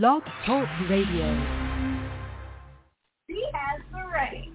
Blog Talk Radio. He has the range.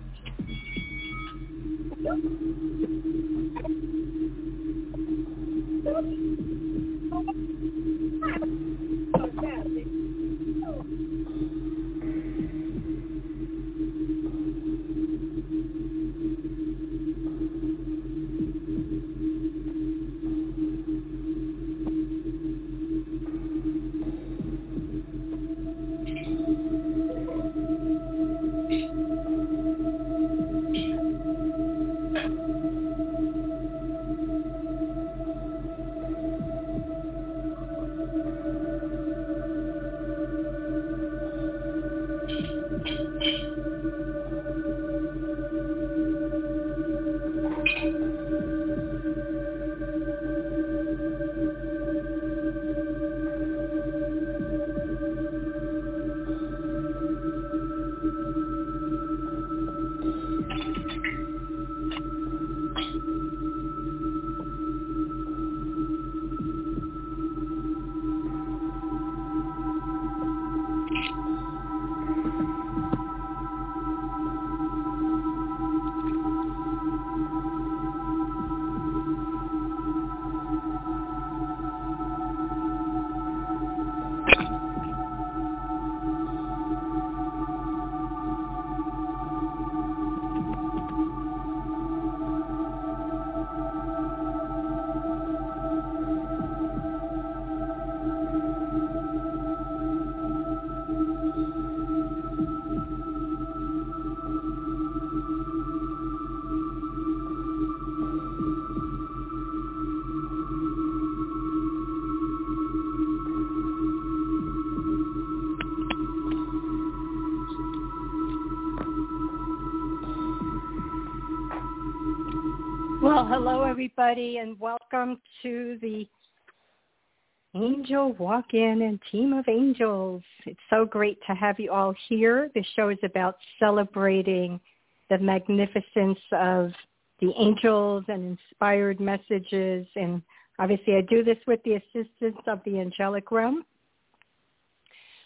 Hello everybody and welcome to the Angel Walk-In and Team of Angels. It's so great to have you all here. This show is about celebrating the magnificence of the angels and inspired messages. And obviously I do this with the assistance of the angelic realm.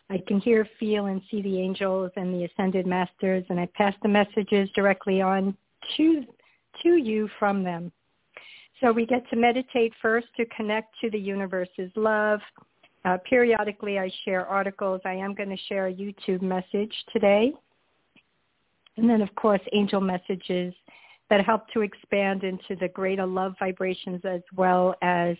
I can hear, feel, and see the angels and the ascended masters, and I pass the messages directly on to to you from them. So we get to meditate first to connect to the universe's love. Uh, periodically, I share articles. I am going to share a YouTube message today. And then, of course, angel messages that help to expand into the greater love vibrations as well as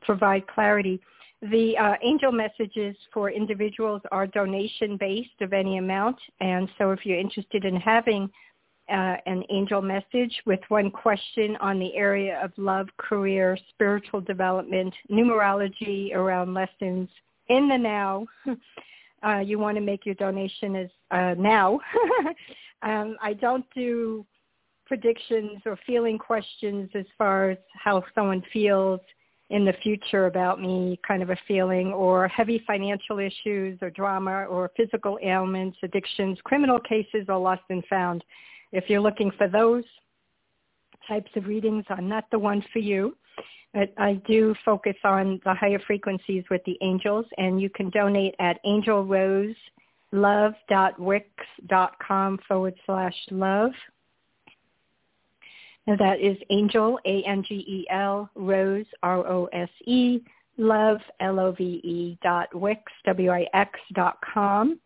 provide clarity. The uh, angel messages for individuals are donation-based of any amount. And so if you're interested in having uh, an angel message with one question on the area of love, career, spiritual development, numerology around lessons in the now. Uh, you want to make your donation as uh, now. um, I don't do predictions or feeling questions as far as how someone feels in the future about me, kind of a feeling, or heavy financial issues or drama or physical ailments, addictions, criminal cases, or lost and found. If you're looking for those types of readings, I'm not the one for you. But I do focus on the higher frequencies with the angels, and you can donate at angelroselove.wix.com forward slash love. And that is angel, A-N-G-E-L, rose, R-O-S-E, love, L-O-V-E dot wix, W-I-X dot com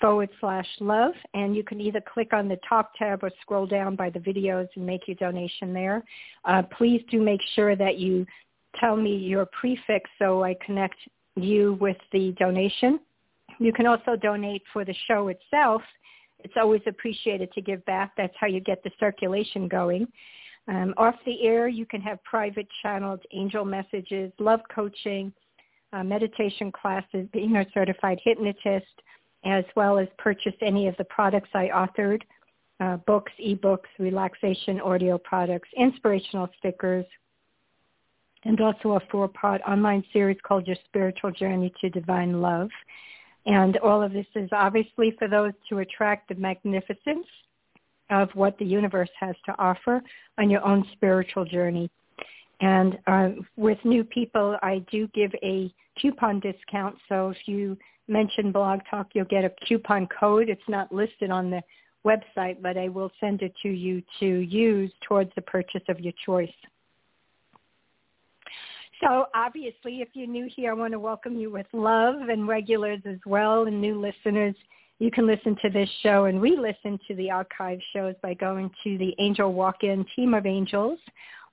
forward slash love. And you can either click on the top tab or scroll down by the videos and make your donation there. Uh, please do make sure that you tell me your prefix so I connect you with the donation. You can also donate for the show itself. It's always appreciated to give back. That's how you get the circulation going. Um, off the air, you can have private channeled angel messages, love coaching, uh, meditation classes, being a certified hypnotist, as well as purchase any of the products I authored, uh, books, ebooks, relaxation audio products, inspirational stickers, and also a four-part online series called Your Spiritual Journey to Divine Love. And all of this is obviously for those to attract the magnificence of what the universe has to offer on your own spiritual journey. And uh, with new people, I do give a coupon discount. So if you mention Blog Talk, you'll get a coupon code. It's not listed on the website, but I will send it to you to use towards the purchase of your choice. So obviously, if you're new here, I want to welcome you with love and regulars as well and new listeners. You can listen to this show and re-listen to the archive shows by going to the Angel Walk-In Team of Angels,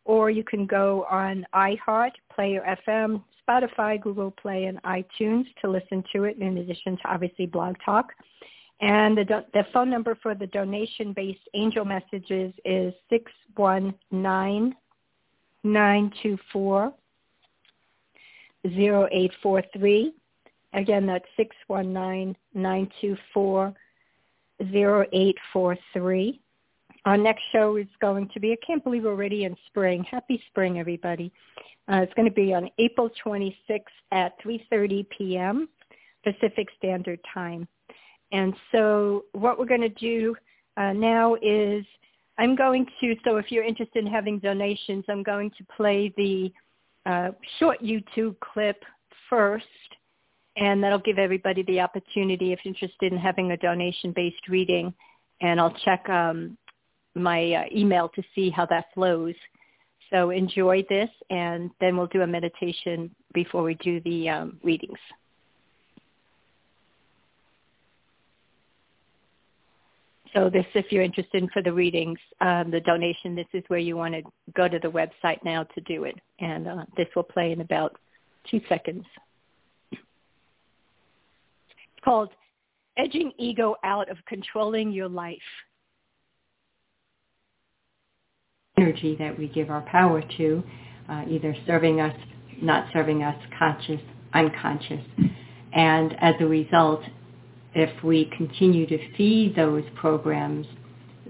or you can go on iHeart, Player FM, Spotify, Google Play, and iTunes to listen to it in addition to obviously Blog Talk. And the, do- the phone number for the donation-based angel messages is 619 924 0843. Again, that's 619-924-0843. Our next show is going to be, I can't believe we're already in spring. Happy spring, everybody. Uh, it's going to be on April 26th at 3.30 p.m. Pacific Standard Time. And so what we're going to do uh, now is I'm going to, so if you're interested in having donations, I'm going to play the uh, short YouTube clip first, and that'll give everybody the opportunity if you're interested in having a donation-based reading. And I'll check um, my uh, email to see how that flows. So enjoy this, and then we'll do a meditation before we do the um, readings. So this, if you're interested in for the readings, um, the donation, this is where you want to go to the website now to do it. And uh, this will play in about two seconds. It's called Edging Ego Out of Controlling Your Life. Energy that we give our power to, uh, either serving us, not serving us, conscious, unconscious. And as a result, if we continue to feed those programs,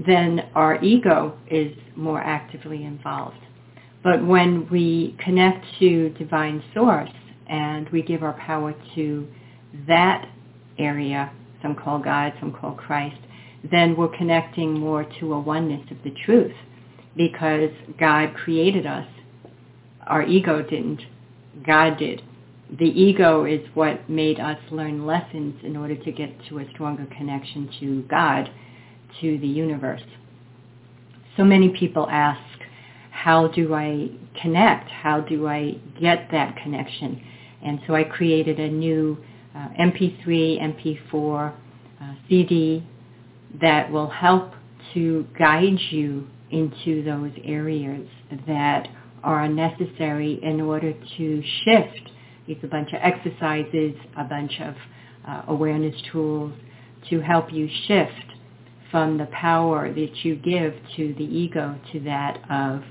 then our ego is more actively involved. But when we connect to divine source and we give our power to that area, some call God, some call Christ, then we're connecting more to a oneness of the truth because God created us. Our ego didn't. God did the ego is what made us learn lessons in order to get to a stronger connection to God, to the universe. So many people ask, how do I connect? How do I get that connection? And so I created a new uh, MP3, MP4 uh, CD that will help to guide you into those areas that are necessary in order to shift it's a bunch of exercises, a bunch of uh, awareness tools to help you shift from the power that you give to the ego to that of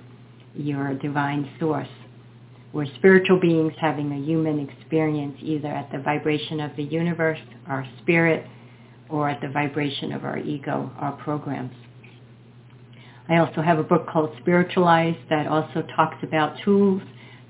your divine source. We're spiritual beings having a human experience either at the vibration of the universe, our spirit, or at the vibration of our ego, our programs. I also have a book called Spiritualized that also talks about tools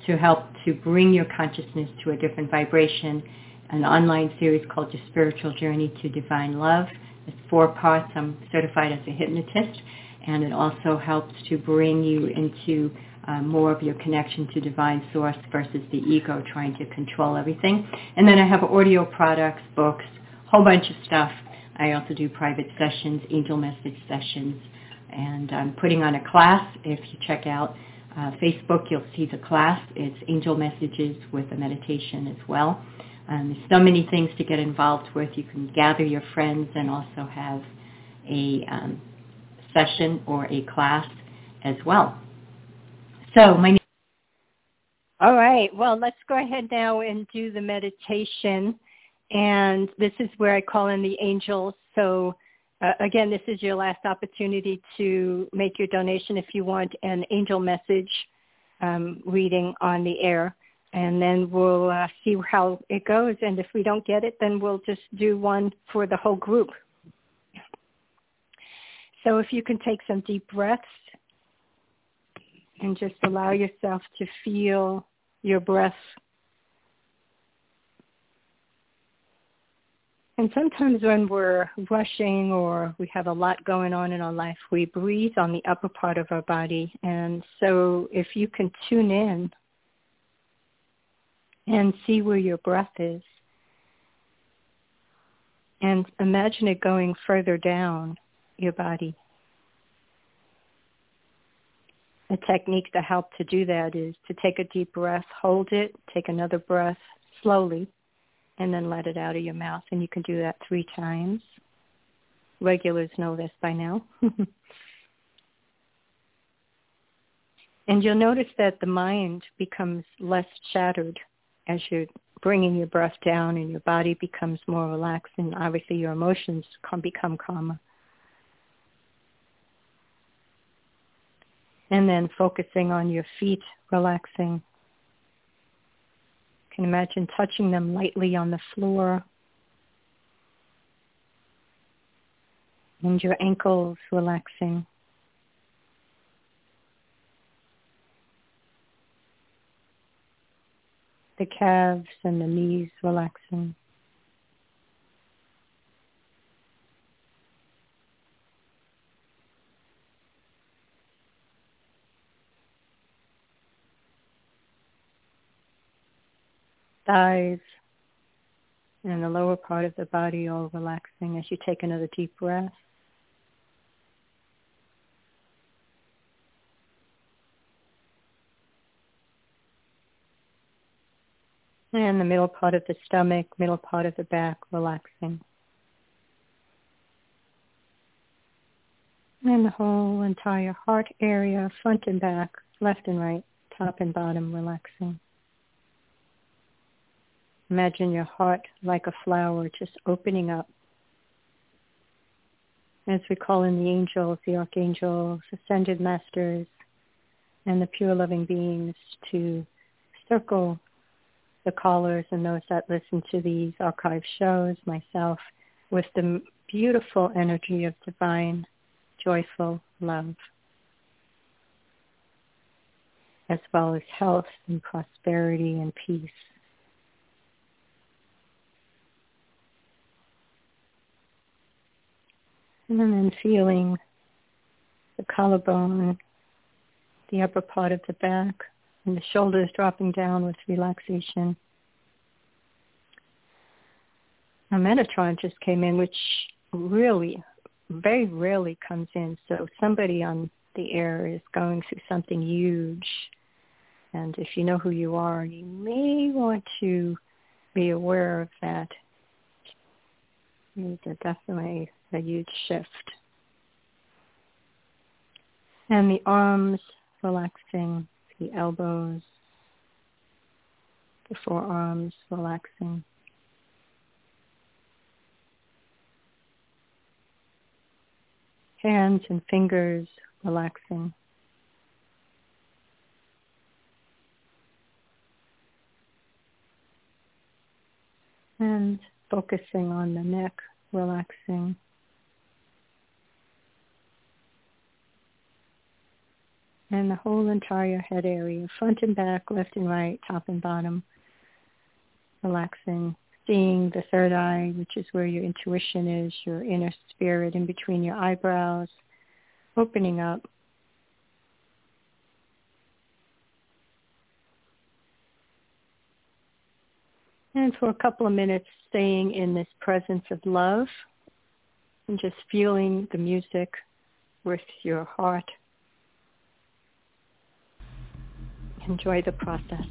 to help to bring your consciousness to a different vibration, an online series called Your Spiritual Journey to Divine Love. It's four parts. I'm certified as a hypnotist, and it also helps to bring you into uh, more of your connection to divine source versus the ego trying to control everything. And then I have audio products, books, whole bunch of stuff. I also do private sessions, angel message sessions, and I'm putting on a class. If you check out uh, Facebook, you'll see the class. It's Angel Messages with a meditation as well. Um, there's so many things to get involved with. You can gather your friends and also have a um, session or a class as well. So my name. All right. Well, let's go ahead now and do the meditation. And this is where I call in the angels. So uh, again, this is your last opportunity to make your donation if you want an angel message um, reading on the air. And then we'll uh, see how it goes. And if we don't get it, then we'll just do one for the whole group. So if you can take some deep breaths and just allow yourself to feel your breath And sometimes when we're rushing or we have a lot going on in our life, we breathe on the upper part of our body. And so if you can tune in and see where your breath is, And imagine it going further down your body. A technique to help to do that is to take a deep breath, hold it, take another breath slowly, and then let it out of your mouth. And you can do that three times. Regulars know this by now. and you'll notice that the mind becomes less shattered as you're bringing your breath down and your body becomes more relaxed and obviously your emotions become calmer. And then focusing on your feet, relaxing. Imagine touching them lightly on the floor. And your ankles relaxing. the calves and the knees relaxing. Thighs and the lower part of the body all relaxing as you take another deep breath. And the middle part of the stomach, middle part of the back relaxing. And the whole entire heart area, front and back, left and right, top and bottom relaxing. Imagine your heart like a flower just opening up. As we call in the angels, the archangels, ascended masters, and the pure loving beings to circle the callers and those that listen to these archive shows, myself, with the beautiful energy of divine, joyful love, as well as health and prosperity and peace. And then feeling the collarbone, the upper part of the back, and the shoulders dropping down with relaxation. A Metatron just came in, which really, very rarely comes in. So somebody on the air is going through something huge. And if you know who you are, you may want to be aware of that. It's definitely a huge shift. And the arms relaxing the elbows, the forearms relaxing. Hands and fingers relaxing. And focusing on the neck, relaxing. And the whole entire head area, front and back, left and right, top and bottom, relaxing, seeing the third eye, which is where your intuition is, your inner spirit in between your eyebrows, opening up. And for a couple of minutes, staying in this presence of love and just feeling the music with your heart enjoy the process.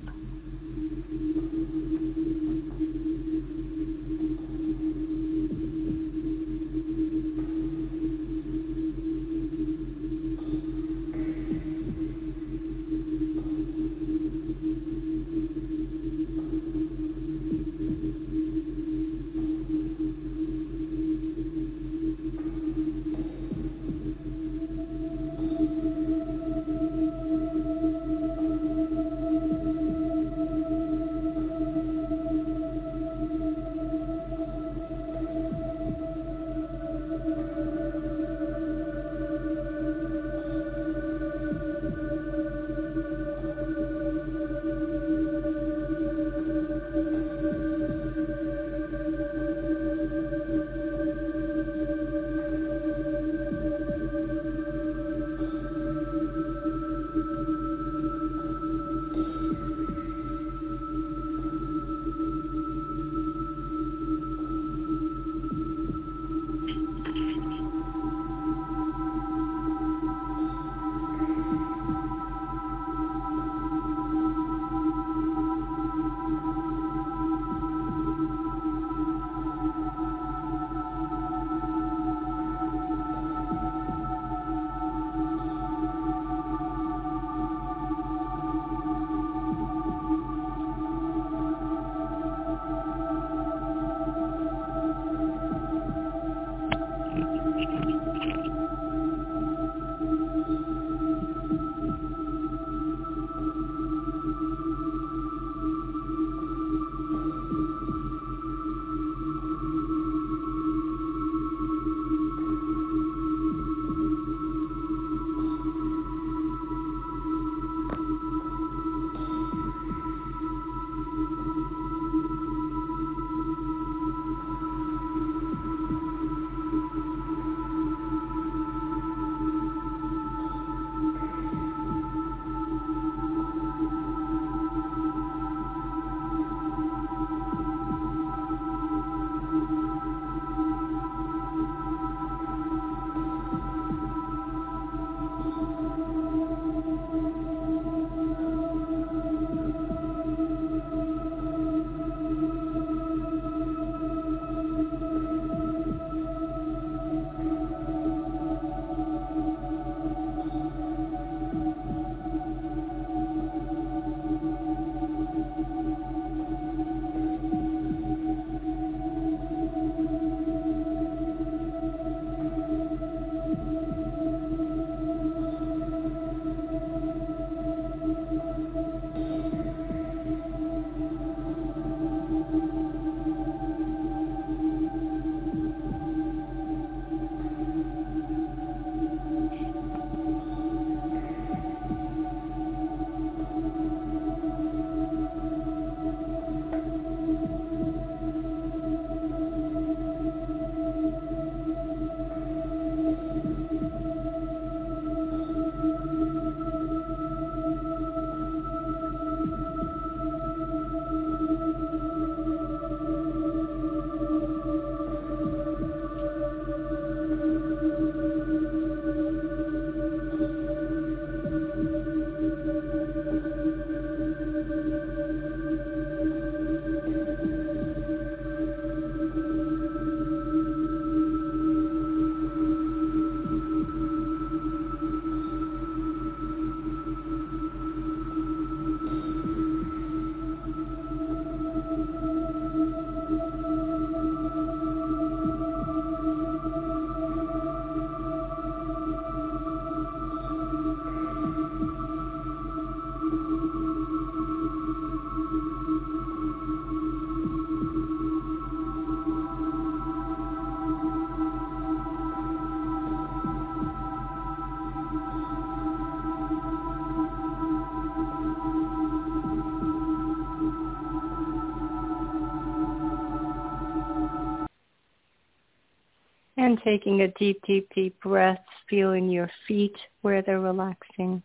Taking a deep, deep, deep breath, feeling your feet where they're relaxing.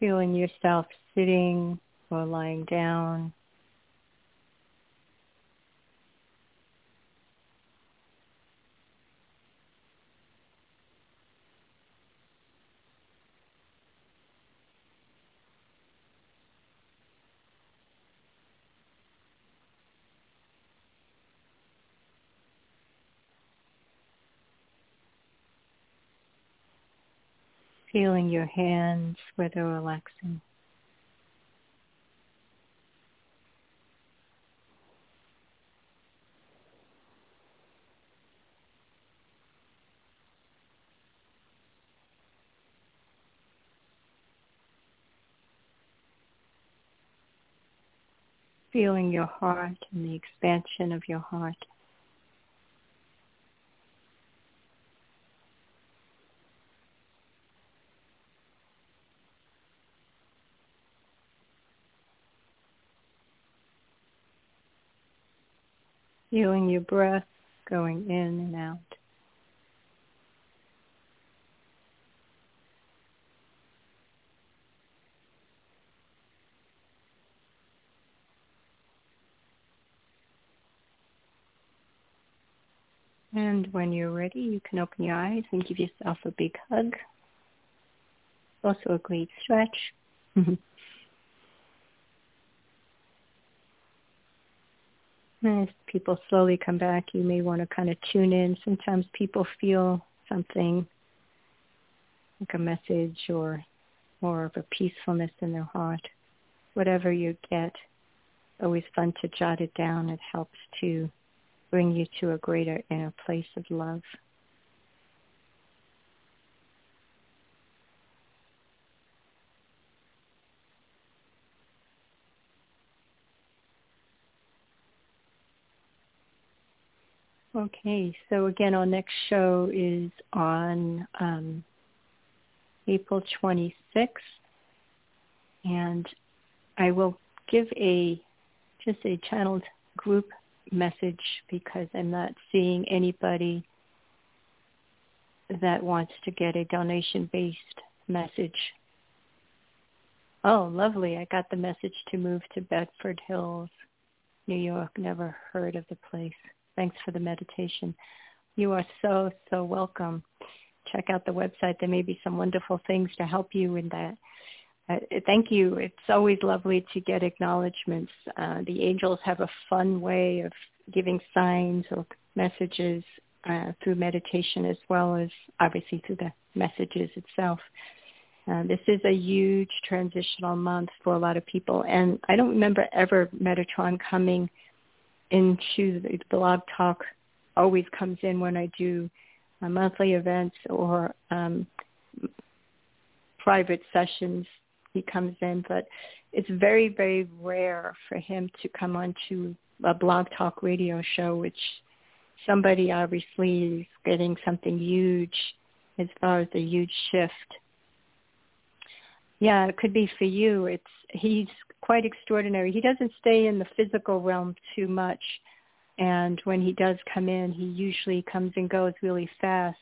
Feeling yourself sitting or lying down. Feeling your hands where they're relaxing. Feeling your heart and the expansion of your heart. Feeling your breath going in and out. And when you're ready, you can open your eyes and give yourself a big hug. Also a great stretch. As people slowly come back, you may want to kind of tune in. Sometimes people feel something like a message or more of a peacefulness in their heart. Whatever you get, always fun to jot it down. It helps to bring you to a greater inner place of love. Okay, so again, our next show is on um, April 26th, and I will give a just a channeled group message because I'm not seeing anybody that wants to get a donation-based message. Oh, lovely. I got the message to move to Bedford Hills, New York. Never heard of the place. Thanks for the meditation. You are so, so welcome. Check out the website. There may be some wonderful things to help you in that. Uh, thank you. It's always lovely to get acknowledgments. Uh, the angels have a fun way of giving signs or messages uh, through meditation as well as obviously through the messages itself. Uh, this is a huge transitional month for a lot of people, and I don't remember ever Metatron coming into the blog talk always comes in when I do uh, monthly events or um, private sessions. He comes in, but it's very, very rare for him to come onto a blog talk radio show, which somebody obviously is getting something huge as far as a huge shift. Yeah, it could be for you. It's he's quite extraordinary. He doesn't stay in the physical realm too much. And when he does come in, he usually comes and goes really fast.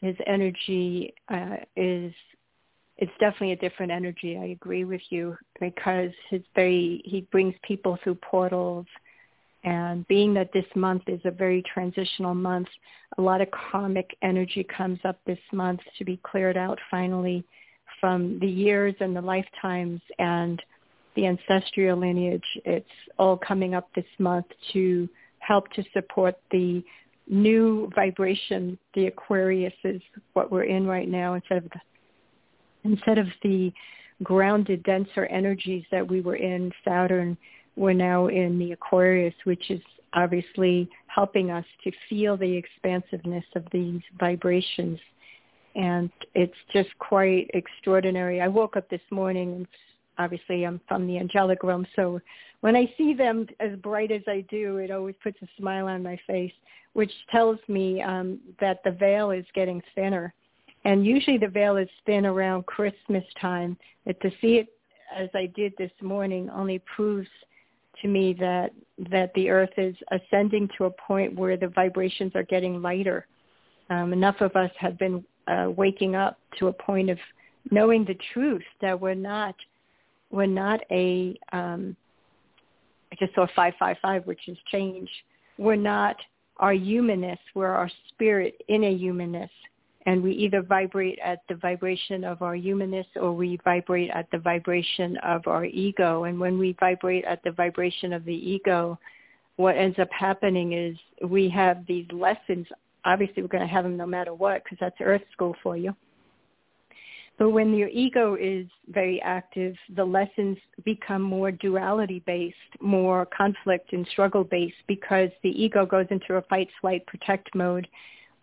His energy uh, is, it's definitely a different energy. I agree with you because his very, he brings people through portals. And being that this month is a very transitional month, a lot of karmic energy comes up this month to be cleared out finally from the years and the lifetimes and the ancestral lineage. It's all coming up this month to help to support the new vibration. The Aquarius is what we're in right now instead of the, instead of the grounded, denser energies that we were in Saturn. We're now in the Aquarius, which is obviously helping us to feel the expansiveness of these vibrations. And it's just quite extraordinary. I woke up this morning and obviously I'm from the angelic realm, so when I see them as bright as I do, it always puts a smile on my face, which tells me um, that the veil is getting thinner. And usually the veil is thin around Christmas time. But to see it as I did this morning only proves to me that that the earth is ascending to a point where the vibrations are getting lighter. Um, enough of us have been uh, waking up to a point of knowing the truth that we're not we're not a um, I just saw five five five, which is change. We're not our humanness. We're our spirit in a humanness and we either vibrate at the vibration of our humanness or we vibrate at the vibration of our ego. And when we vibrate at the vibration of the ego, what ends up happening is we have these lessons. Obviously, we're going to have them no matter what because that's earth school for you. But when your ego is very active, the lessons become more duality based, more conflict and struggle based because the ego goes into a fight, flight, protect mode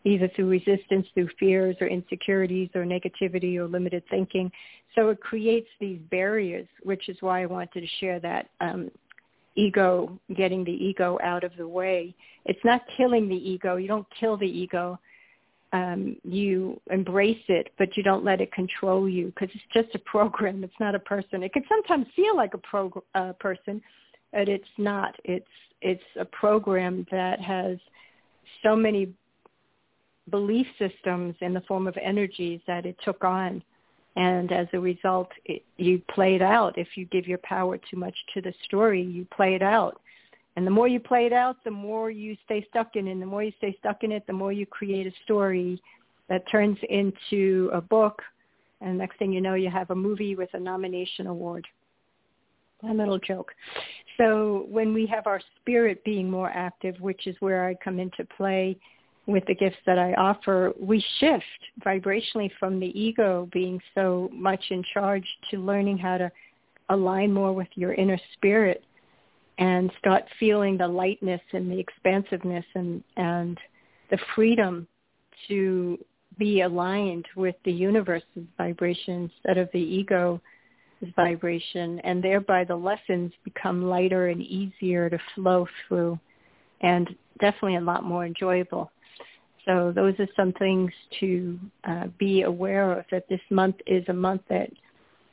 either through resistance, through fears or insecurities or negativity or limited thinking. So it creates these barriers, which is why I wanted to share that um, ego, getting the ego out of the way. It's not killing the ego. You don't kill the ego. Um, you embrace it, but you don't let it control you because it's just a program. It's not a person. It can sometimes feel like a pro- uh, person, but it's not. It's it's a program that has so many belief systems in the form of energies that it took on. And as a result, it, you play it out. If you give your power too much to the story, you play it out. And the more you play it out, the more you stay stuck in it. And the more you stay stuck in it, the more you create a story that turns into a book. And next thing you know, you have a movie with a nomination award. A little joke. So when we have our spirit being more active, which is where I come into play, with the gifts that I offer, we shift vibrationally from the ego being so much in charge to learning how to align more with your inner spirit and start feeling the lightness and the expansiveness and, and the freedom to be aligned with the universe's vibration instead of the ego's vibration and thereby the lessons become lighter and easier to flow through and definitely a lot more enjoyable. So those are some things to uh, be aware of that this month is a month that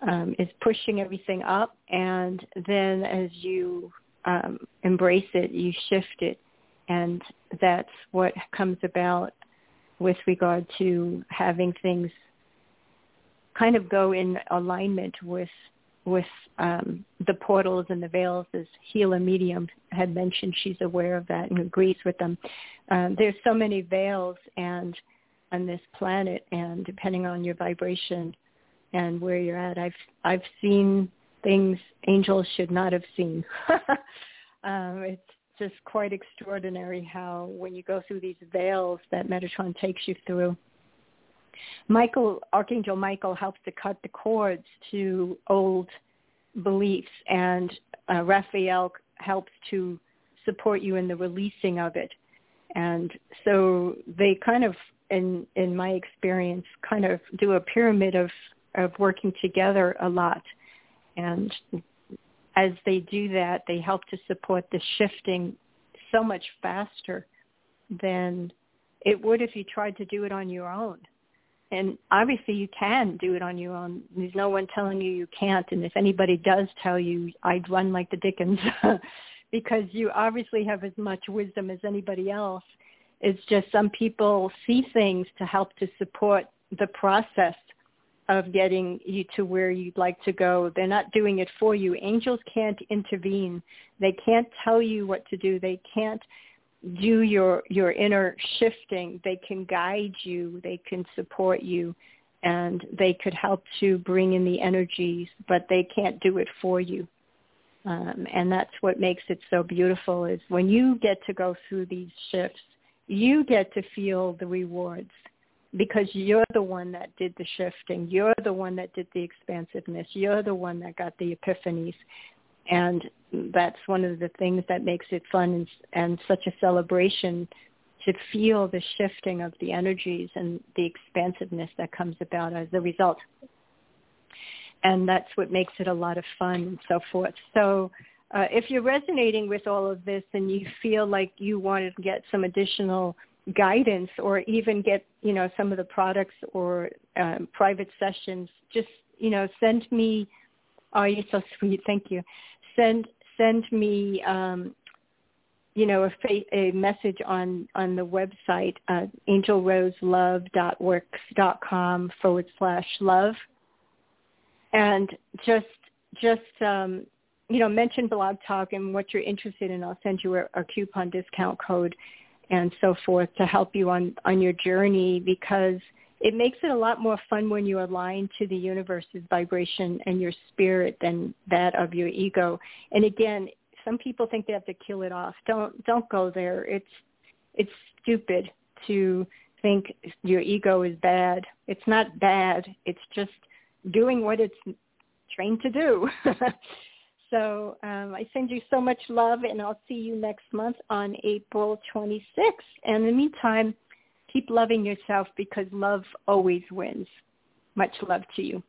um, is pushing everything up and then as you um, embrace it, you shift it. And that's what comes about with regard to having things kind of go in alignment with with um, the portals and the veils, as Healer Medium had mentioned, she's aware of that and agrees with them. Uh, there's so many veils and on this planet, and depending on your vibration and where you're at, I've I've seen things angels should not have seen. um, it's just quite extraordinary how when you go through these veils that Metatron takes you through. Michael, Archangel Michael helps to cut the cords to old beliefs and uh, Raphael helps to support you in the releasing of it. And so they kind of, in, in my experience, kind of do a pyramid of, of working together a lot. And as they do that, they help to support the shifting so much faster than it would if you tried to do it on your own and obviously you can do it on your own. There's no one telling you you can't. And if anybody does tell you, I'd run like the Dickens because you obviously have as much wisdom as anybody else. It's just some people see things to help to support the process of getting you to where you'd like to go. They're not doing it for you. Angels can't intervene. They can't tell you what to do. They can't do your your inner shifting they can guide you they can support you and they could help to bring in the energies but they can't do it for you um, and that's what makes it so beautiful is when you get to go through these shifts you get to feel the rewards because you're the one that did the shifting you're the one that did the expansiveness you're the one that got the epiphanies and that's one of the things that makes it fun and, and such a celebration to feel the shifting of the energies and the expansiveness that comes about as a result. And that's what makes it a lot of fun and so forth. So uh, if you're resonating with all of this and you feel like you want to get some additional guidance or even get, you know, some of the products or um, private sessions, just, you know, send me, oh, you're so sweet. Thank you. Send send me, um, you know, a, fa- a message on on the website uh, angelroselove.wix.com forward slash love, and just just um, you know mention Blog Talk and what you're interested in. I'll send you a, a coupon discount code and so forth to help you on on your journey because it makes it a lot more fun when you align to the universe's vibration and your spirit than that of your ego. And again, some people think they have to kill it off. Don't don't go there. It's it's stupid to think your ego is bad. It's not bad. It's just doing what it's trained to do. so um, I send you so much love, and I'll see you next month on April 26th. And in the meantime, keep loving yourself because love always wins. Much love to you.